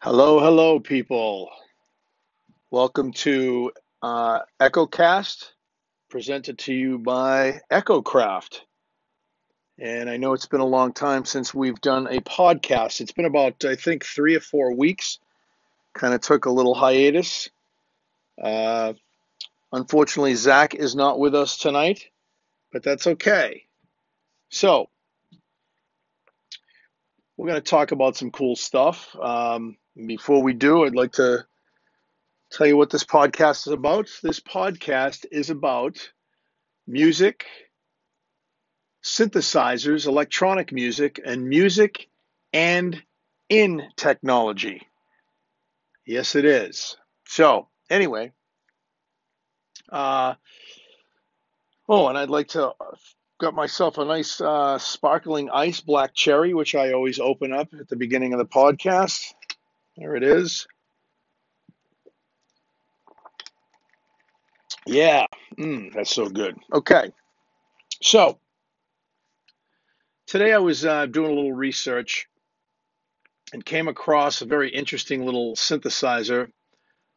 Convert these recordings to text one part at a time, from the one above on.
Hello, hello, people. Welcome to uh, EchoCast, presented to you by EchoCraft. And I know it's been a long time since we've done a podcast. It's been about, I think, three or four weeks. Kind of took a little hiatus. Uh, unfortunately, Zach is not with us tonight, but that's okay. So, we're going to talk about some cool stuff. Um, before we do, I'd like to tell you what this podcast is about. This podcast is about music, synthesizers, electronic music, and music and in technology. Yes, it is. So, anyway, uh, oh, and I'd like to got myself a nice uh, sparkling ice black cherry, which I always open up at the beginning of the podcast. There it is. Yeah, mm, that's so good. Okay, so today I was uh, doing a little research and came across a very interesting little synthesizer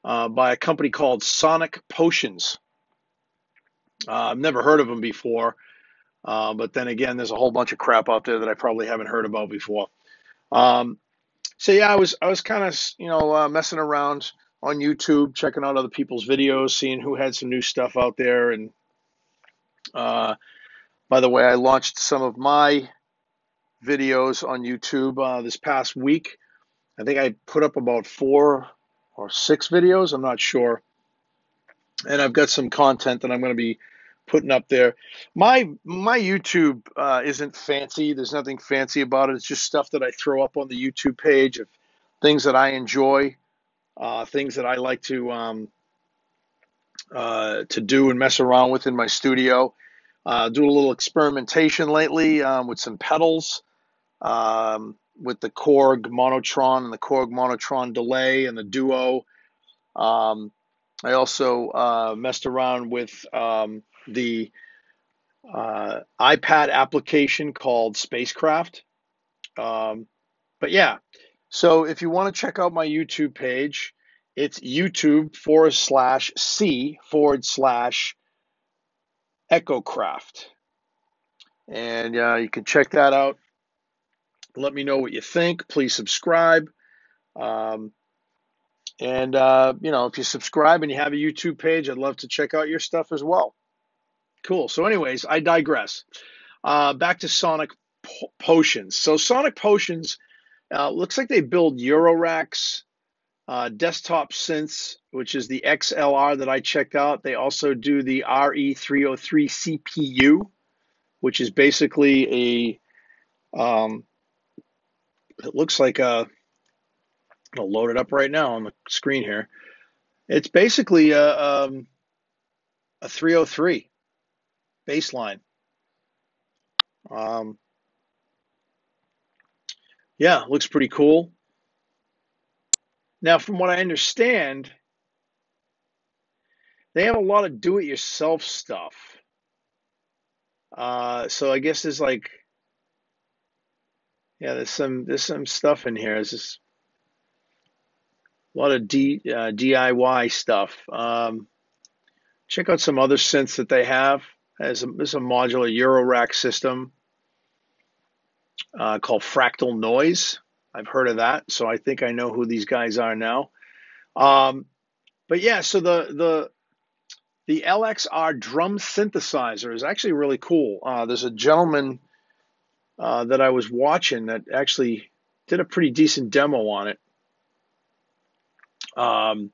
uh, by a company called Sonic Potions. Uh, I've never heard of them before, uh, but then again, there's a whole bunch of crap out there that I probably haven't heard about before. Um, so yeah, I was I was kind of you know uh, messing around on YouTube, checking out other people's videos, seeing who had some new stuff out there. And uh, by the way, I launched some of my videos on YouTube uh, this past week. I think I put up about four or six videos. I'm not sure. And I've got some content that I'm going to be putting up there. My my YouTube uh, isn't fancy. There's nothing fancy about it. It's just stuff that I throw up on the YouTube page of things that I enjoy uh, things that I like to um, uh, to do and mess around with in my studio. Uh, do a little experimentation lately um, with some pedals, um, with the Korg Monotron and the Korg Monotron delay and the Duo. Um, I also uh, messed around with um, the uh, iPad application called Spacecraft. Um, but yeah, so if you want to check out my YouTube page, it's YouTube forward slash C forward slash EchoCraft. And uh, you can check that out. Let me know what you think. Please subscribe. Um, and, uh, you know, if you subscribe and you have a YouTube page, I'd love to check out your stuff as well. Cool. So, anyways, I digress. Uh, back to Sonic Potions. So, Sonic Potions uh, looks like they build Eurorack's uh, desktop synths, which is the XLR that I checked out. They also do the RE303 CPU, which is basically a, um, it looks like a, I'll load it up right now on the screen here. It's basically a, um, a 303 baseline. Um, yeah, looks pretty cool. Now, from what I understand, they have a lot of do it yourself stuff. Uh, so I guess there's like, yeah, there's some there's some stuff in here. There's just a lot of D, uh, DIY stuff. Um, check out some other synths that they have. There's a, a modular Eurorack system uh, called Fractal Noise. I've heard of that, so I think I know who these guys are now. Um, but yeah, so the the the LXR drum synthesizer is actually really cool. Uh, there's a gentleman uh, that I was watching that actually did a pretty decent demo on it. Um,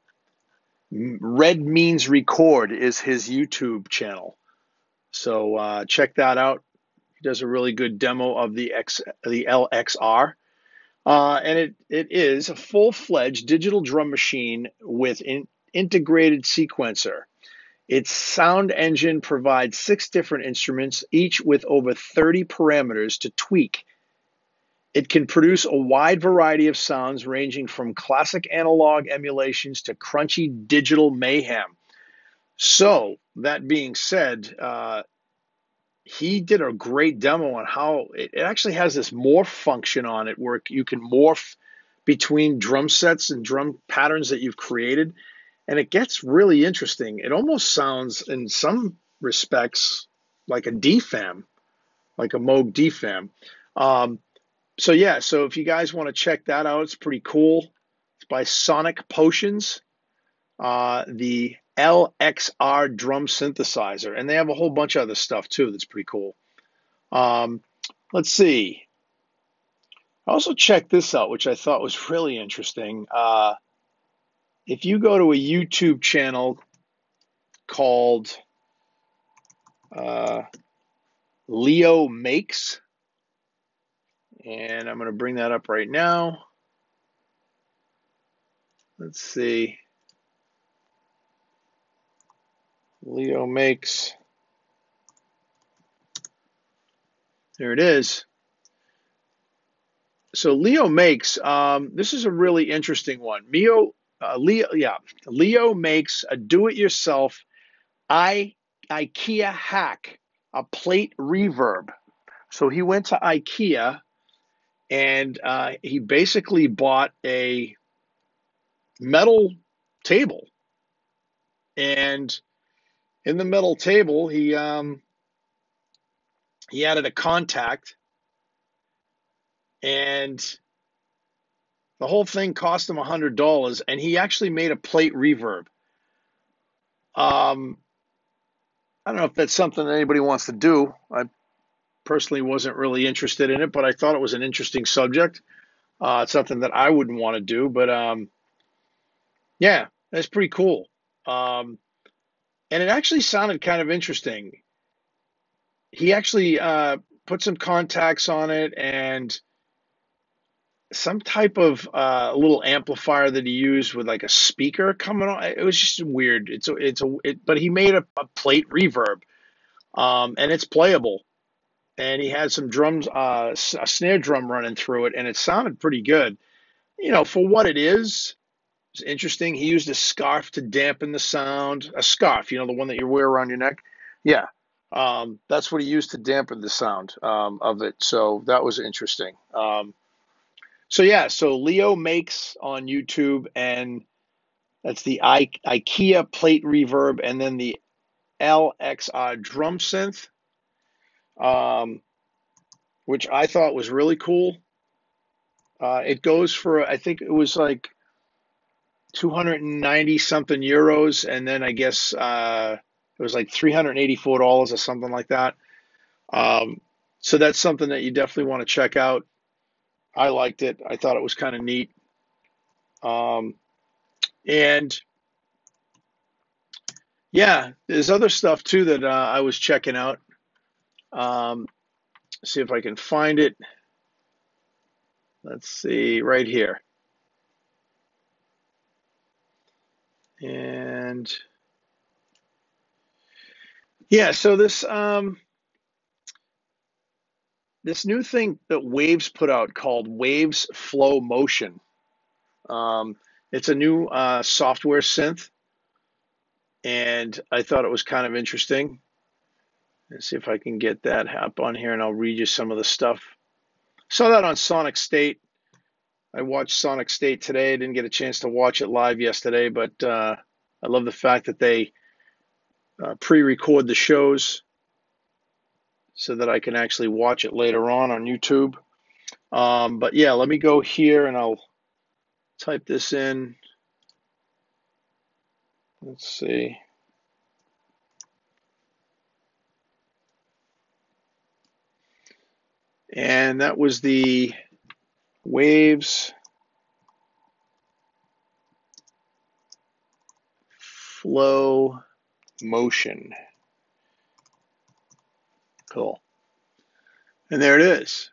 Red Means Record is his YouTube channel, so uh, check that out. He does a really good demo of the X, the LXR. Uh, and it, it is a full fledged digital drum machine with an integrated sequencer. Its sound engine provides six different instruments, each with over 30 parameters to tweak. It can produce a wide variety of sounds ranging from classic analog emulations to crunchy digital mayhem. So, that being said, uh, he did a great demo on how it, it actually has this morph function on it where you can morph between drum sets and drum patterns that you've created. And it gets really interesting. It almost sounds, in some respects, like a DFAM, like a Moog DFAM. Um, so yeah, so if you guys want to check that out, it's pretty cool. It's by Sonic Potions, uh, the LXR drum synthesizer, and they have a whole bunch of other stuff too that's pretty cool. Um, let's see. I also checked this out, which I thought was really interesting. Uh, if you go to a YouTube channel called uh, Leo Makes, and I'm going to bring that up right now. Let's see. Leo Makes. There it is. So Leo makes um, this is a really interesting one. Leo, uh, Leo, yeah, Leo makes a do-it-yourself I IKEA hack, a plate reverb. So he went to IKEA and uh, he basically bought a metal table, and in the metal table he um, he added a contact, and the whole thing cost him hundred dollars, and he actually made a plate reverb. Um, I don't know if that's something that anybody wants to do. I personally wasn't really interested in it, but I thought it was an interesting subject. Uh, it's something that I wouldn't want to do, but um, yeah, that's pretty cool. Um, and it actually sounded kind of interesting. He actually uh, put some contacts on it and some type of uh, little amplifier that he used with like a speaker coming on. It was just weird. It's a, it's a, it, but he made a, a plate reverb, um, and it's playable and he had some drums, uh, a snare drum running through it, and it sounded pretty good. You know, for what it is, it's interesting. He used a scarf to dampen the sound. A scarf, you know, the one that you wear around your neck. Yeah, um, that's what he used to dampen the sound um, of it. So that was interesting. Um, so yeah, so Leo makes on YouTube, and that's the I- IKEA plate reverb, and then the LXR drum synth um, which I thought was really cool. Uh, it goes for, I think it was like 290 something euros, and then I guess uh, it was like $384 or something like that. Um, so that's something that you definitely want to check out. I liked it. I thought it was kind of neat. Um, and yeah, there's other stuff too that uh, I was checking out. Um, see if I can find it. Let's see, right here. And yeah, so this um, this new thing that Waves put out called Waves Flow Motion. Um, it's a new uh, software synth, and I thought it was kind of interesting. Let's see if I can get that up on here and I'll read you some of the stuff. Saw that on Sonic State. I watched Sonic State today. I didn't get a chance to watch it live yesterday, but uh, I love the fact that they uh, pre record the shows so that I can actually watch it later on on YouTube. Um, but yeah, let me go here and I'll type this in. Let's see. And that was the waves flow motion. Cool. And there it is.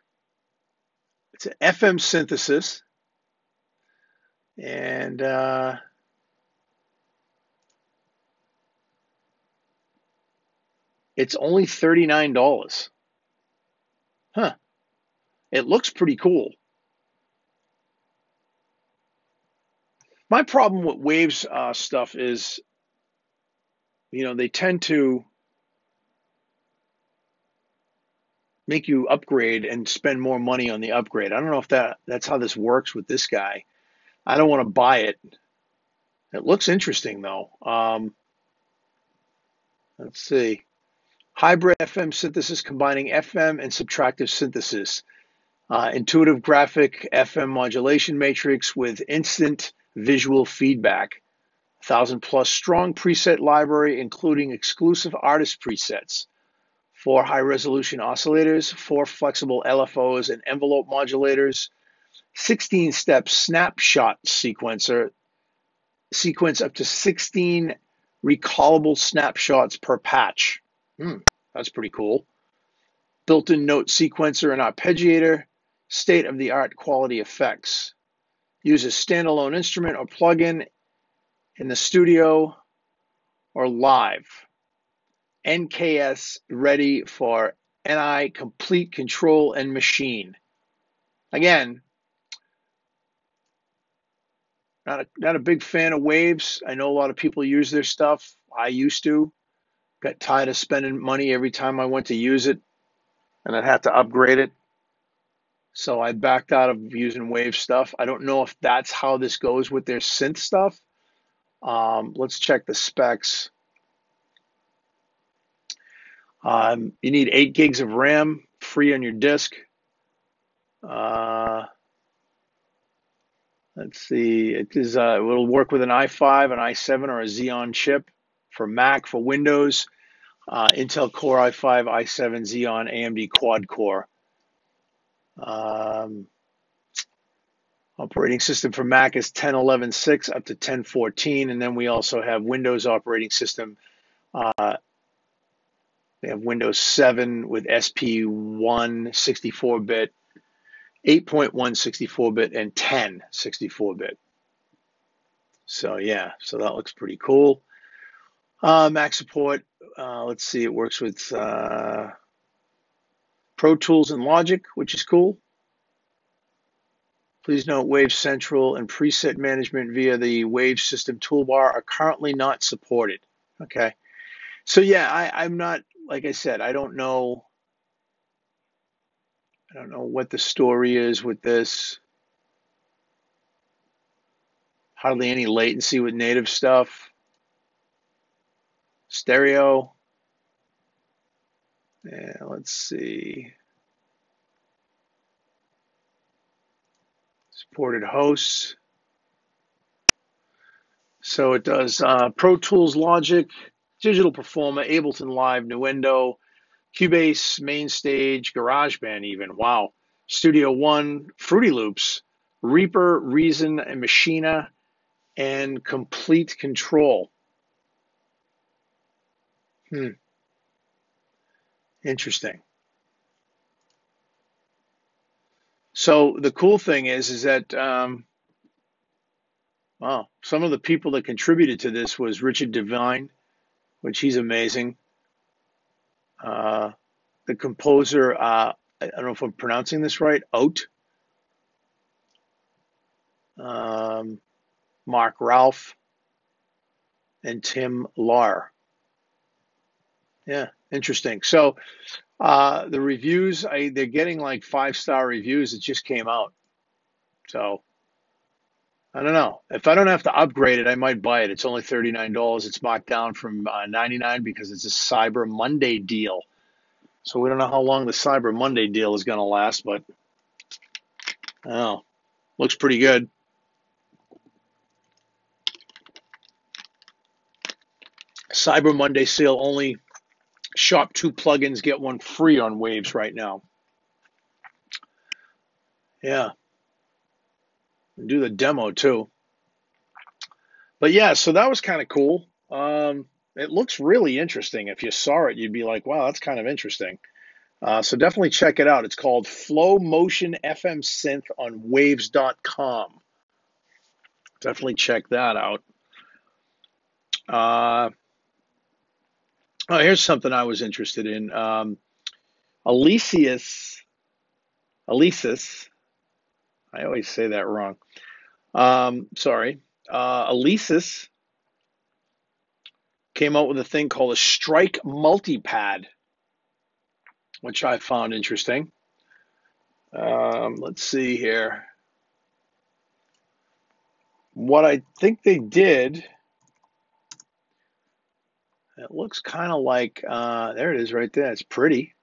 It's an FM synthesis. And uh, it's only $39. Huh. It looks pretty cool. My problem with Waves uh, stuff is, you know, they tend to make you upgrade and spend more money on the upgrade. I don't know if that that's how this works with this guy. I don't want to buy it. It looks interesting though. Um, let's see. Hybrid FM synthesis combining FM and subtractive synthesis. Uh, intuitive graphic FM modulation matrix with instant visual feedback. 1000 plus strong preset library, including exclusive artist presets. Four high resolution oscillators, four flexible LFOs and envelope modulators, 16 step snapshot sequencer, sequence up to 16 recallable snapshots per patch. Hmm, that's pretty cool. Built in note sequencer and arpeggiator, state of the art quality effects. Use a standalone instrument or plugin in the studio or live. NKS ready for NI Komplete Kontrol and Maschine. Again, not a, not a big fan of waves. I know a lot of people use their stuff. I used to. Got tired of spending money every time I went to use it, and I'd have to upgrade it. So I backed out of using wave stuff. I don't know if that's how this goes with their synth stuff. Um, let's check the specs. Um, you need 8 gigs of RAM free on your disk. Uh, let's see. It is. Uh, it will work with an i5, an i7, or a Xeon chip for Mac, for Windows. Uh, Intel Core i5, i7, Xeon, AMD quad core. Um, operating system for Mac is 10.11.6 up to 10.14, and then we also have Windows operating system. Uh, we have Windows 7 with SP1 64-bit, 8.1 64-bit, and 10 64-bit. So yeah, so that looks pretty cool. Uh, Mac support, uh, let's see, it works with uh, Pro Tools and Logic, which is cool. Please note Wave Central and preset management via the Wave System toolbar are currently not supported. Okay. So yeah, I, I'm not like I said, I don't know. I don't know what the story is with this. Hardly any latency with native stuff. Stereo. Yeah, let's see. Supported hosts. So it does uh, Pro Tools Logic, Digital Performer, Ableton Live, Nuendo, Cubase, Mainstage, GarageBand, even. Wow. Studio One, Fruity Loops, Reaper, Reason, and Machina, and Komplete Kontrol. Hmm. Interesting. So the cool thing is, is that um, wow, some of the people that contributed to this was Richard Devine, which he's amazing. Uh, the composer, uh, I don't know if I'm pronouncing this right, Oat. Um, Mark Ralph and Tim Lar. Yeah, interesting. So uh, the reviews, I, they're getting like five star reviews. It just came out. So I don't know. If I don't have to upgrade it, I might buy it. It's only $39. It's marked down from uh, 99 because it's a Cyber Monday deal. So we don't know how long the Cyber Monday deal is going to last, but oh, looks pretty good. Cyber Monday sale only shop two plugins, get one free on Waves right now. Yeah do the demo too. But yeah, so that was kind of cool. Um, it looks really interesting. If you saw it, you'd be like, wow, that's kind of interesting. Uh, so definitely check it out. It's called Flow Motion FM Synth on waves.com. Definitely check that out. Uh, oh, here's something I was interested in. Um, Alesis I always say that wrong. Um, sorry. Uh, came out with a thing called a Strike Multipad. which I found interesting. Um, let's see here. What I think they did, it looks kind of like, uh, there it is right there. It's pretty.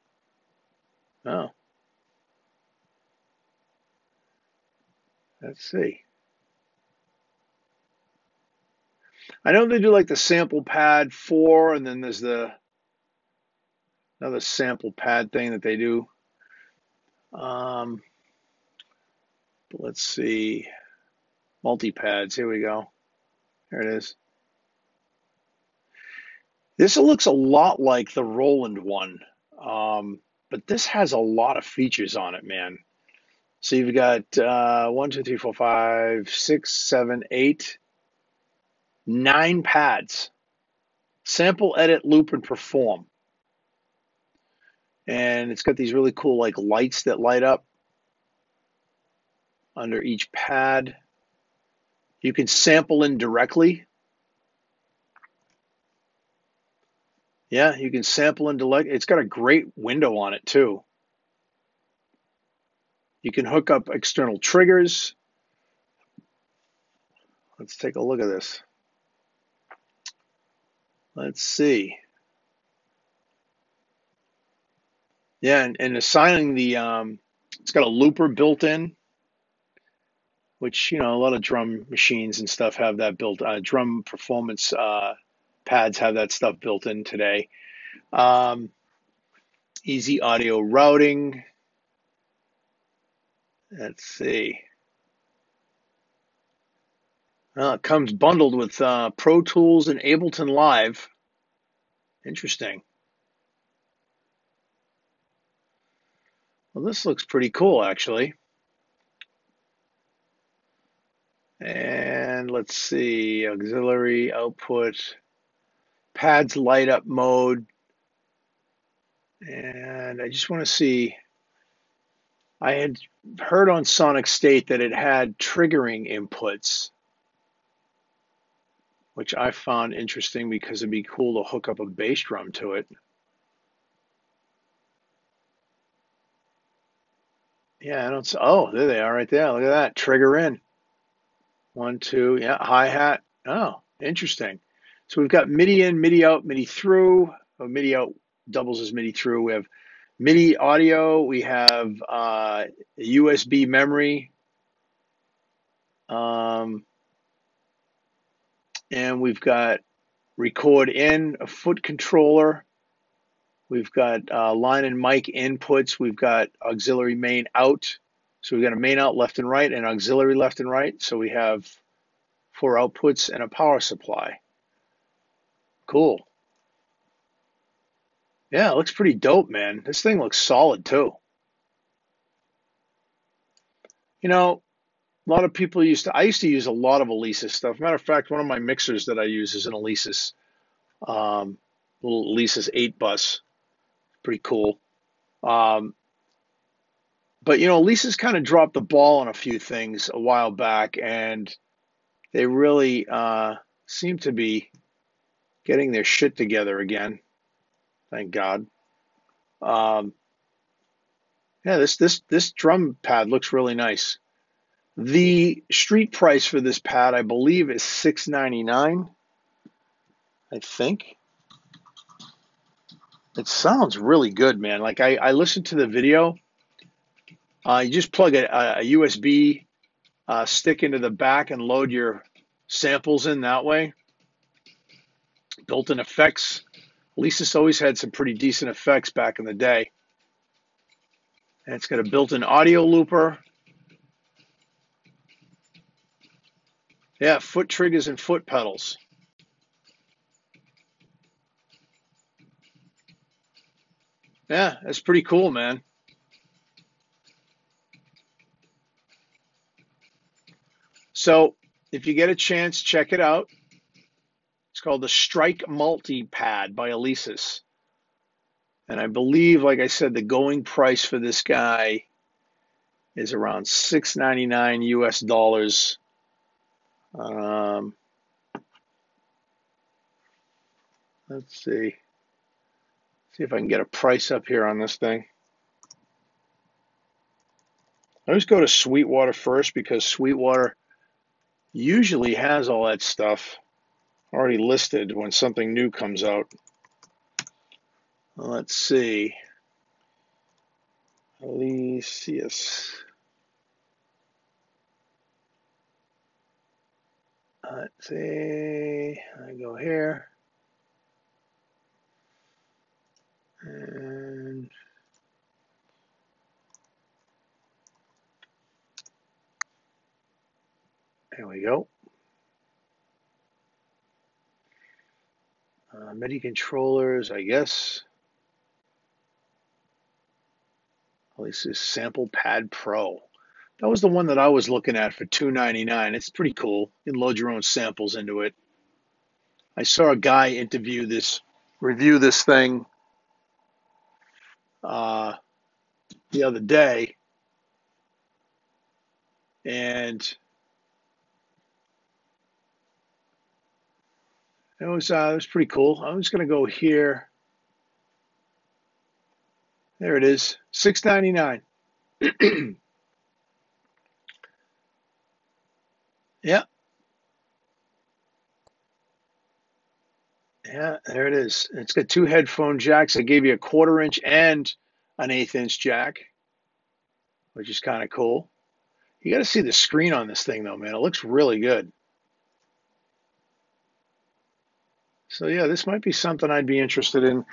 Oh. Let's see. I know they do like the sample pad four, and then there's the another sample pad thing that they do. Um, let's see, multi pads. Here we go. There it is. This looks a lot like the Roland one, um, but this has a lot of features on it, man. So you've got uh, one, two, three, four, five, six, seven, eight, nine pads. Sample, edit, loop, and perform. And it's got these really cool like lights that light up under each pad. You can sample in directly. Yeah, you can sample and direct. It's got a great window on it too. You can hook up external triggers. Let's take a look at this. Let's see. Yeah, and, and assigning the, um, it's got a looper built in, which, you know, a lot of drum machines and stuff have that built, uh, drum performance uh, pads have that stuff built in today. Um, easy audio routing. Let's see. Uh, it comes bundled with uh, Pro Tools and Ableton Live. Interesting. Well, this looks pretty cool, actually. And let's see, auxiliary output, pads light up mode. And I just want to see, I had heard on Sonic State that it had triggering inputs which I found interesting because it'd be cool to hook up a bass drum to it. Yeah, I don't. Oh, there they are right there. Look at that. Trigger in. One, two. Yeah, hi hat. Oh, interesting. So we've got MIDI in, MIDI out, MIDI through. Oh, MIDI out doubles as MIDI through. We have MIDI audio. We have uh, USB memory. Um, and we've got record in a foot controller. We've got uh, line and mic inputs. We've got auxiliary main out. So we've got a main out left and right and auxiliary left and right. So we have four outputs and a power supply. Cool. Yeah, it looks pretty dope, man. This thing looks solid too. You know, a lot of people used to, I used to use a lot of Alesis stuff. Matter of fact, one of my mixers that I use is an Alesis, um, little Alesis 8 bus. Pretty cool. Um, but, you know, Alesis kind of dropped the ball on a few things a while back, and they really uh, seem to be getting their shit together again. Thank God. Um, yeah, this this this drum pad looks really nice. The street price for this pad, I believe, is six ninety nine. I think. It sounds really good, man. Like I, I listened to the video. Uh, you just plug a, a USB uh, stick into the back and load your samples in that way. Built-in effects. Alesis always had some pretty decent effects back in the day. And it's got a built-in audio looper. Yeah, foot triggers and foot pedals. Yeah, that's pretty cool, man. So if you get a chance, check it out. Called the Strike Multi Pad by Alesis. And I believe, like I said, the going price for this guy is around 6.99 US dollars um, let's see. See if I can get a price up here on this thing. I always go to Sweetwater first because Sweetwater usually has all that stuff already listed when something new comes out. Let's see. Alesis. Let's see. I go here. And there we go. Uh, MIDI controllers, I guess. At least this Sample Pad Pro. That was the one that I was looking at for $2.99. It's pretty cool. You can load your own samples into it. I saw a guy interview this, review this thing uh, the other day, and it was uh, it was pretty cool. I'm just gonna go here. There it is, six ninety nine. yeah, Yeah, there it is. It's got two headphone jacks. I gave you a quarter inch and an eighth inch jack, which is kind of cool. You got to see the screen on this thing though, man. It looks really good. So yeah, this might be something I'd be interested in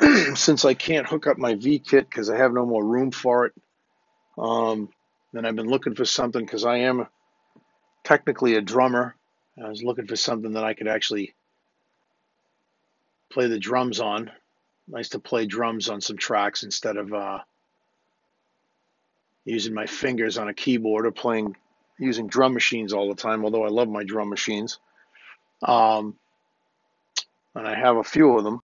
since I can't hook up my V kit because I have no more room for it. Um, then I've been looking for something because I am technically a drummer. I was looking for something that I could actually play the drums on. Nice to play drums on some tracks instead of uh, using my fingers on a keyboard or playing using drum machines all the time. Although I love my drum machines, um, and I have a few of them.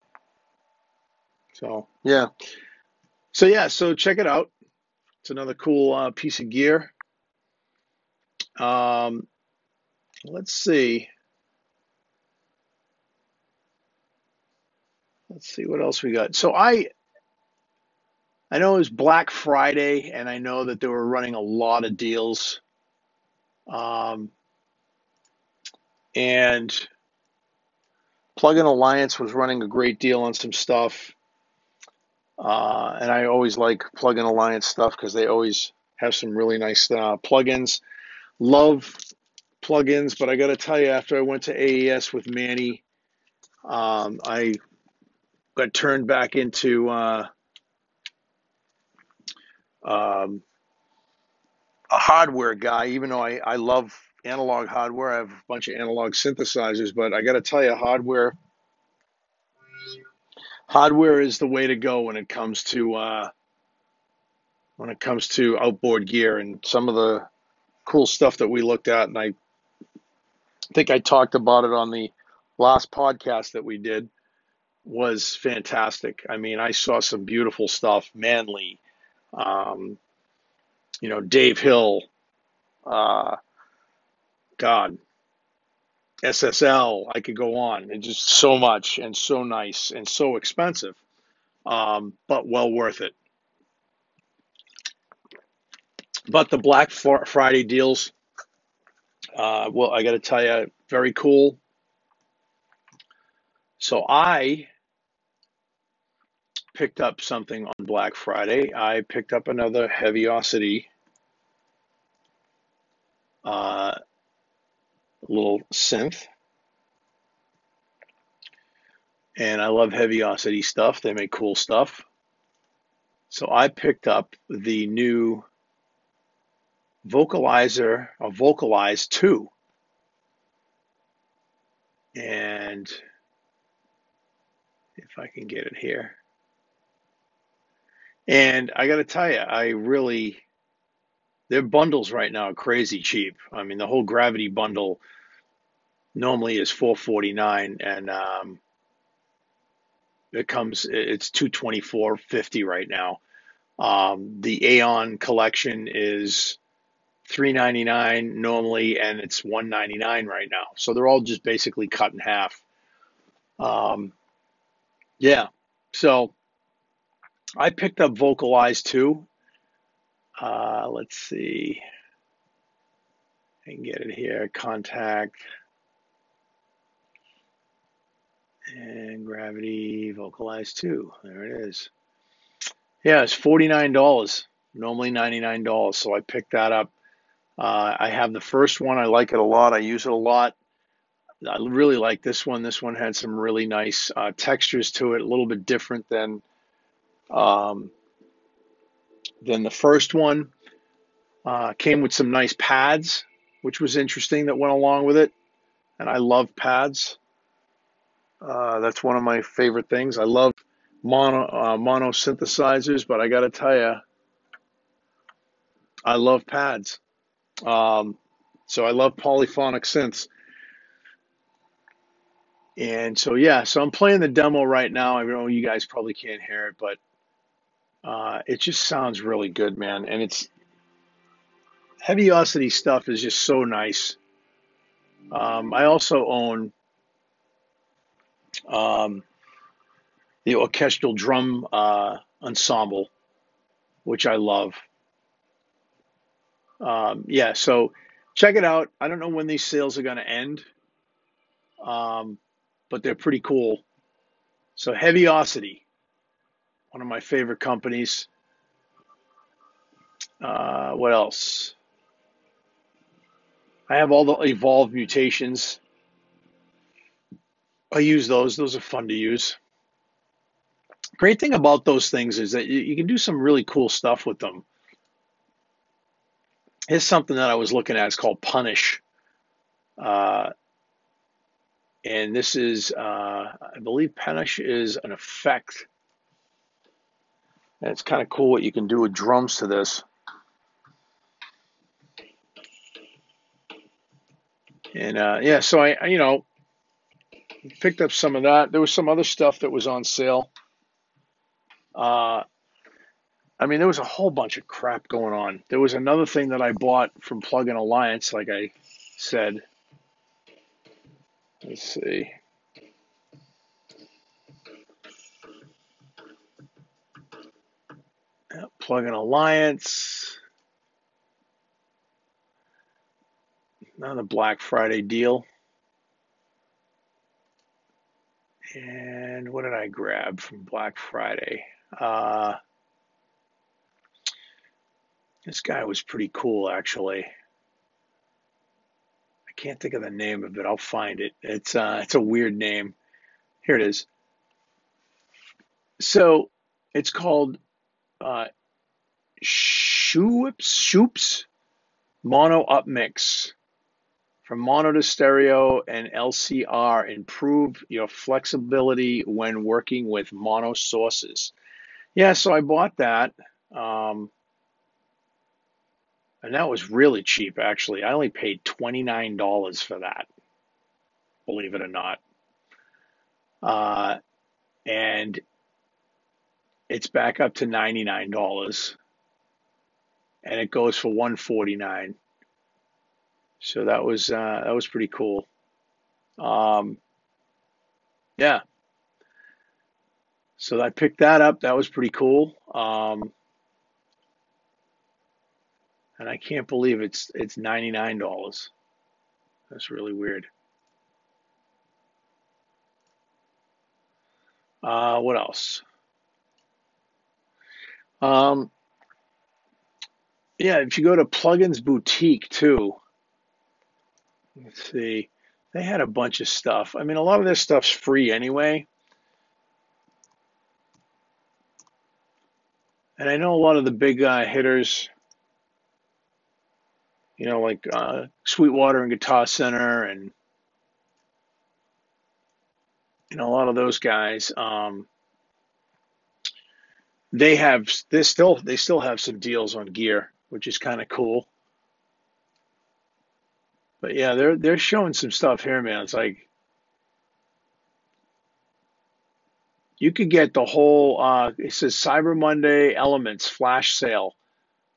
So yeah, so yeah, so check it out. It's another cool uh, piece of gear. Um, let's see. Let's see what else we got. So I I know it was Black Friday, and I know that they were running a lot of deals. Um, and Plugin Alliance was running a great deal on some stuff. Uh, and I always like Plugin Alliance stuff because they always have some really nice uh, plugins. Love plugins, but I got to tell you, after I went to AES with Manny, um, I got turned back into uh, um, a hardware guy, even though I, I love analog hardware. I have a bunch of analog synthesizers, but I got to tell you, hardware hardware is the way to go when it comes to uh, when it comes to outboard gear and some of the cool stuff that we looked at. And I think I talked about it on the last podcast that we did was fantastic. I mean, I saw some beautiful stuff. Manley, um, you know, Dave Hill, uh, God, SSL. I could go on. And just so much and so nice and so expensive, um, but well worth it. But the Black Friday deals, uh, well, I got to tell you, very cool. So I picked up something on Black Friday. I picked up another Heavyocity uh, little synth. And I love Heavyocity stuff. They make cool stuff. So I picked up the new Vocalizer, a Vocalize 2. And if I can get it here. And I got to tell you, I really, their bundles right now are crazy cheap. I mean, the whole Gravity bundle normally is 449 and um, it comes, it's 224.50 right now. Um, the Aeon collection is 399 normally and it's 199 right now. So they're all just basically cut in half. Um, yeah. So I picked up Vocalize too. Uh, let's see. I can get it here. Kontakt and Gravity Vocalize 2. There it is. Yeah, it's $49. Normally $99. So I picked that up. Uh, I have the first one. I like it a lot. I use it a lot. I really like this one. This one had some really nice uh, textures to it, a little bit different than um, than the first one. Uh, came with some nice pads, which was interesting that went along with it. And I love pads. Uh, that's one of my favorite things. I love mono uh, mono synthesizers, but I got to tell you, I love pads. Um, so I love polyphonic synths. And so yeah, so I'm playing the demo right now. I know you guys probably can't hear it, but uh, it just sounds really good, man. And it's Heavyocity stuff is just so nice. Um, I also own um, the orchestral drum uh, ensemble, which I love. Um, yeah, so check it out. I don't know when these sales are going to end, um, but they're pretty cool. So Heavyocity, one of my favorite companies. Uh, what else? I have all the evolved mutations. I use those. Those are fun to use. Great thing about those things is that you, can do some really cool stuff with them. Here's something that I was looking at. It's called Punish. Uh, and this is, uh, I believe Punish is an effect. And it's kind of cool what you can do with drums to this. And uh, yeah, so I, you know, picked up some of that. There was some other stuff that was on sale. Uh, I mean, there was a whole bunch of crap going on. There was another thing that I bought from Plug-in Alliance, like I said. Let's see. Plug-in Alliance. Not a Black Friday deal. And what did I grab from Black Friday? Uh, this guy was pretty cool, actually. I can't think of the name of it. I'll find it. It's uh, it's a weird name. Here it is. So it's called uh, Schoeps Schoeps Mono Up Mix from mono to stereo and LCR, improve your flexibility when working with mono sources. Yeah, so I bought that. Um, and that was really cheap, actually. I only paid $29 for that, believe it or not. Uh, and it's back up to $99 and it goes for 149 so that was uh, that was pretty cool. Um, yeah. So I picked that up. That was pretty cool. Um, and I can't believe it's it's ninety nine dollars. That's really weird. Uh, what else? Um, yeah, if you go to Plugins Boutique too, Let's see. They had a bunch of stuff. I mean, a lot of this stuff's free anyway. And I know a lot of the big uh, hitters, you know, like uh, Sweetwater and Guitar Center, and you know, a lot of those guys. Um, they have they still they still have some deals on gear, which is kind of cool. But yeah, they're they're showing some stuff here, man. It's like you could get the whole. Uh, it says Cyber Monday Elements flash sale,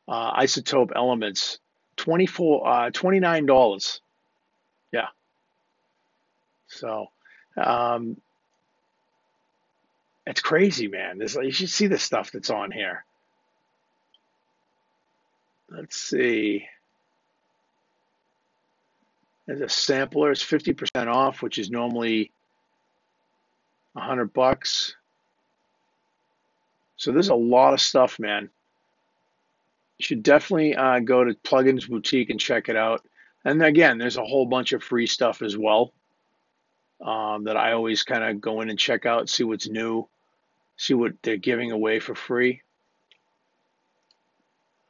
uh, iZotope Elements, twenty four uh, twenty nine dollars. Yeah. So, um, it's crazy, man. There's, you should see the stuff that's on here. Let's see. There's a sampler. It's 50% off, which is normally 100 bucks. So there's a lot of stuff, man. You should definitely uh, go to Plugins Boutique and check it out. And again, there's a whole bunch of free stuff as well um, that I always kind of go in and check out, see what's new, see what they're giving away for free.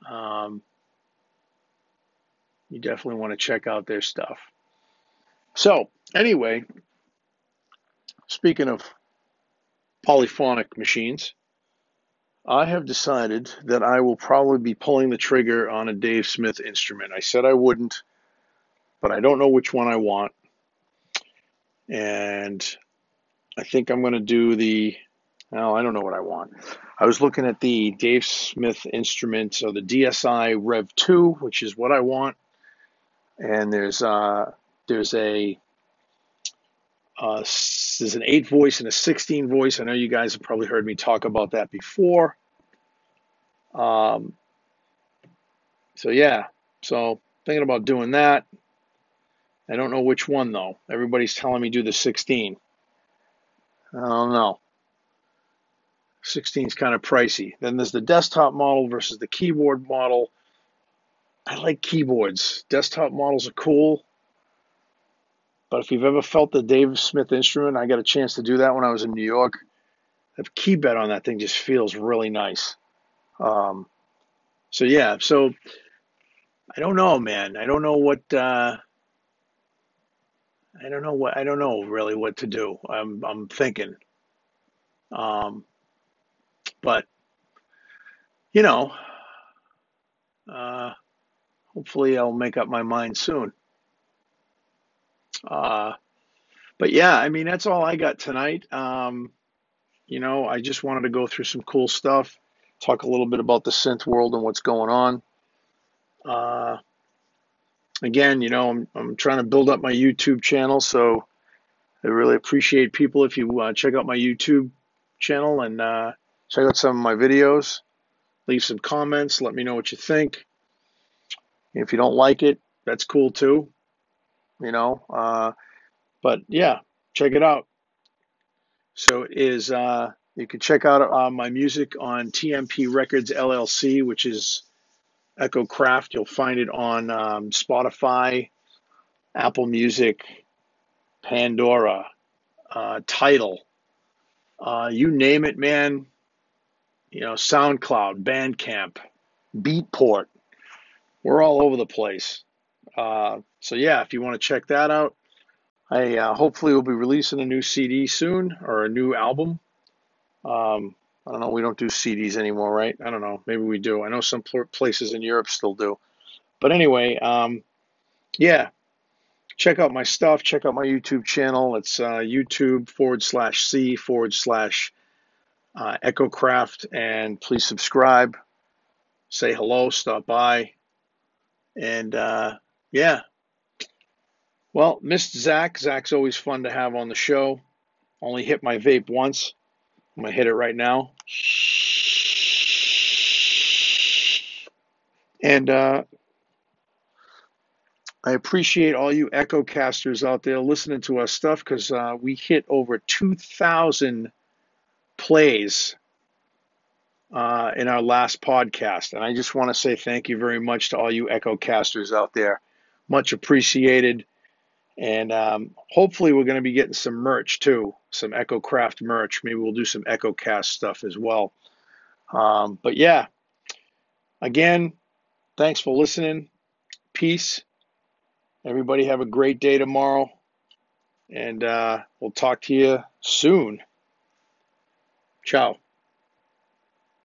Um, you definitely want to check out their stuff. So, anyway, speaking of polyphonic machines, I have decided that I will probably be pulling the trigger on a Dave Smith instrument. I said I wouldn't, but I don't know which one I want. And I think I'm going to do the, well, I don't know what I want. I was looking at the Dave Smith instrument, so the DSI Rev 2, which is what I want. And there's uh, there's a uh, there's an eight voice and a 16 voice. I know you guys have probably heard me talk about that before. Um, so yeah, so thinking about doing that. I don't know which one though. Everybody's telling me do the 16. I don't know. 16 is kind of pricey. Then there's the desktop model versus the keyboard model. I like keyboards. Desktop models are cool. But if you've ever felt the Dave Smith instrument, I got a chance to do that when I was in New York. The key bed on that thing just feels really nice. Um, so yeah, so I don't know, man. I don't know what. Uh, I don't know what. I don't know really what to do. I'm I'm thinking. Um, but you know, uh, hopefully I'll make up my mind soon. Uh, but yeah, I mean, that's all I got tonight. Um, you know, I just wanted to go through some cool stuff, talk a little bit about the synth world and what's going on. Uh, again, you know, I'm, I'm trying to build up my YouTube channel, so I really appreciate people if you uh, check out my YouTube channel and uh, check out some of my videos. Leave some comments. Let me know what you think. If you don't like it, that's cool too you know. Uh, but yeah, check it out. So it is uh, you can check out uh, my music on TMP Records LLC, which is Echo Craft. You'll find it on um, Spotify, Apple Music, Pandora, uh, Tidal, uh, you name it, man. You know, SoundCloud, Bandcamp, Beatport. We're all over the place. Uh, so yeah, if you want to check that out, I uh, hopefully will be releasing a new CD soon or a new album. Um, I don't know. We don't do CDs anymore, right? I don't know. Maybe we do. I know some places in Europe still do. But anyway, um, yeah, check out my stuff. Check out my YouTube channel. It's uh, YouTube forward slash C forward slash uh, EchoCraft. And please subscribe, say hello, stop by. And uh, yeah. Well, missed Zach. Zach's always fun to have on the show. Only hit my vape once. I'm going to hit it right now. And uh, I appreciate all you Echo casters out there listening to our stuff because uh, we hit over 2,000 plays uh, in our last podcast. And I just want to say thank you very much to all you Echo casters out there much appreciated. And um, hopefully, we're going to be getting some merch too, some Echo Craft merch. Maybe we'll do some Echo Cast stuff as well. Um, but yeah, again, thanks for listening. Peace. Everybody have a great day tomorrow. And uh, we'll talk to you soon. Ciao.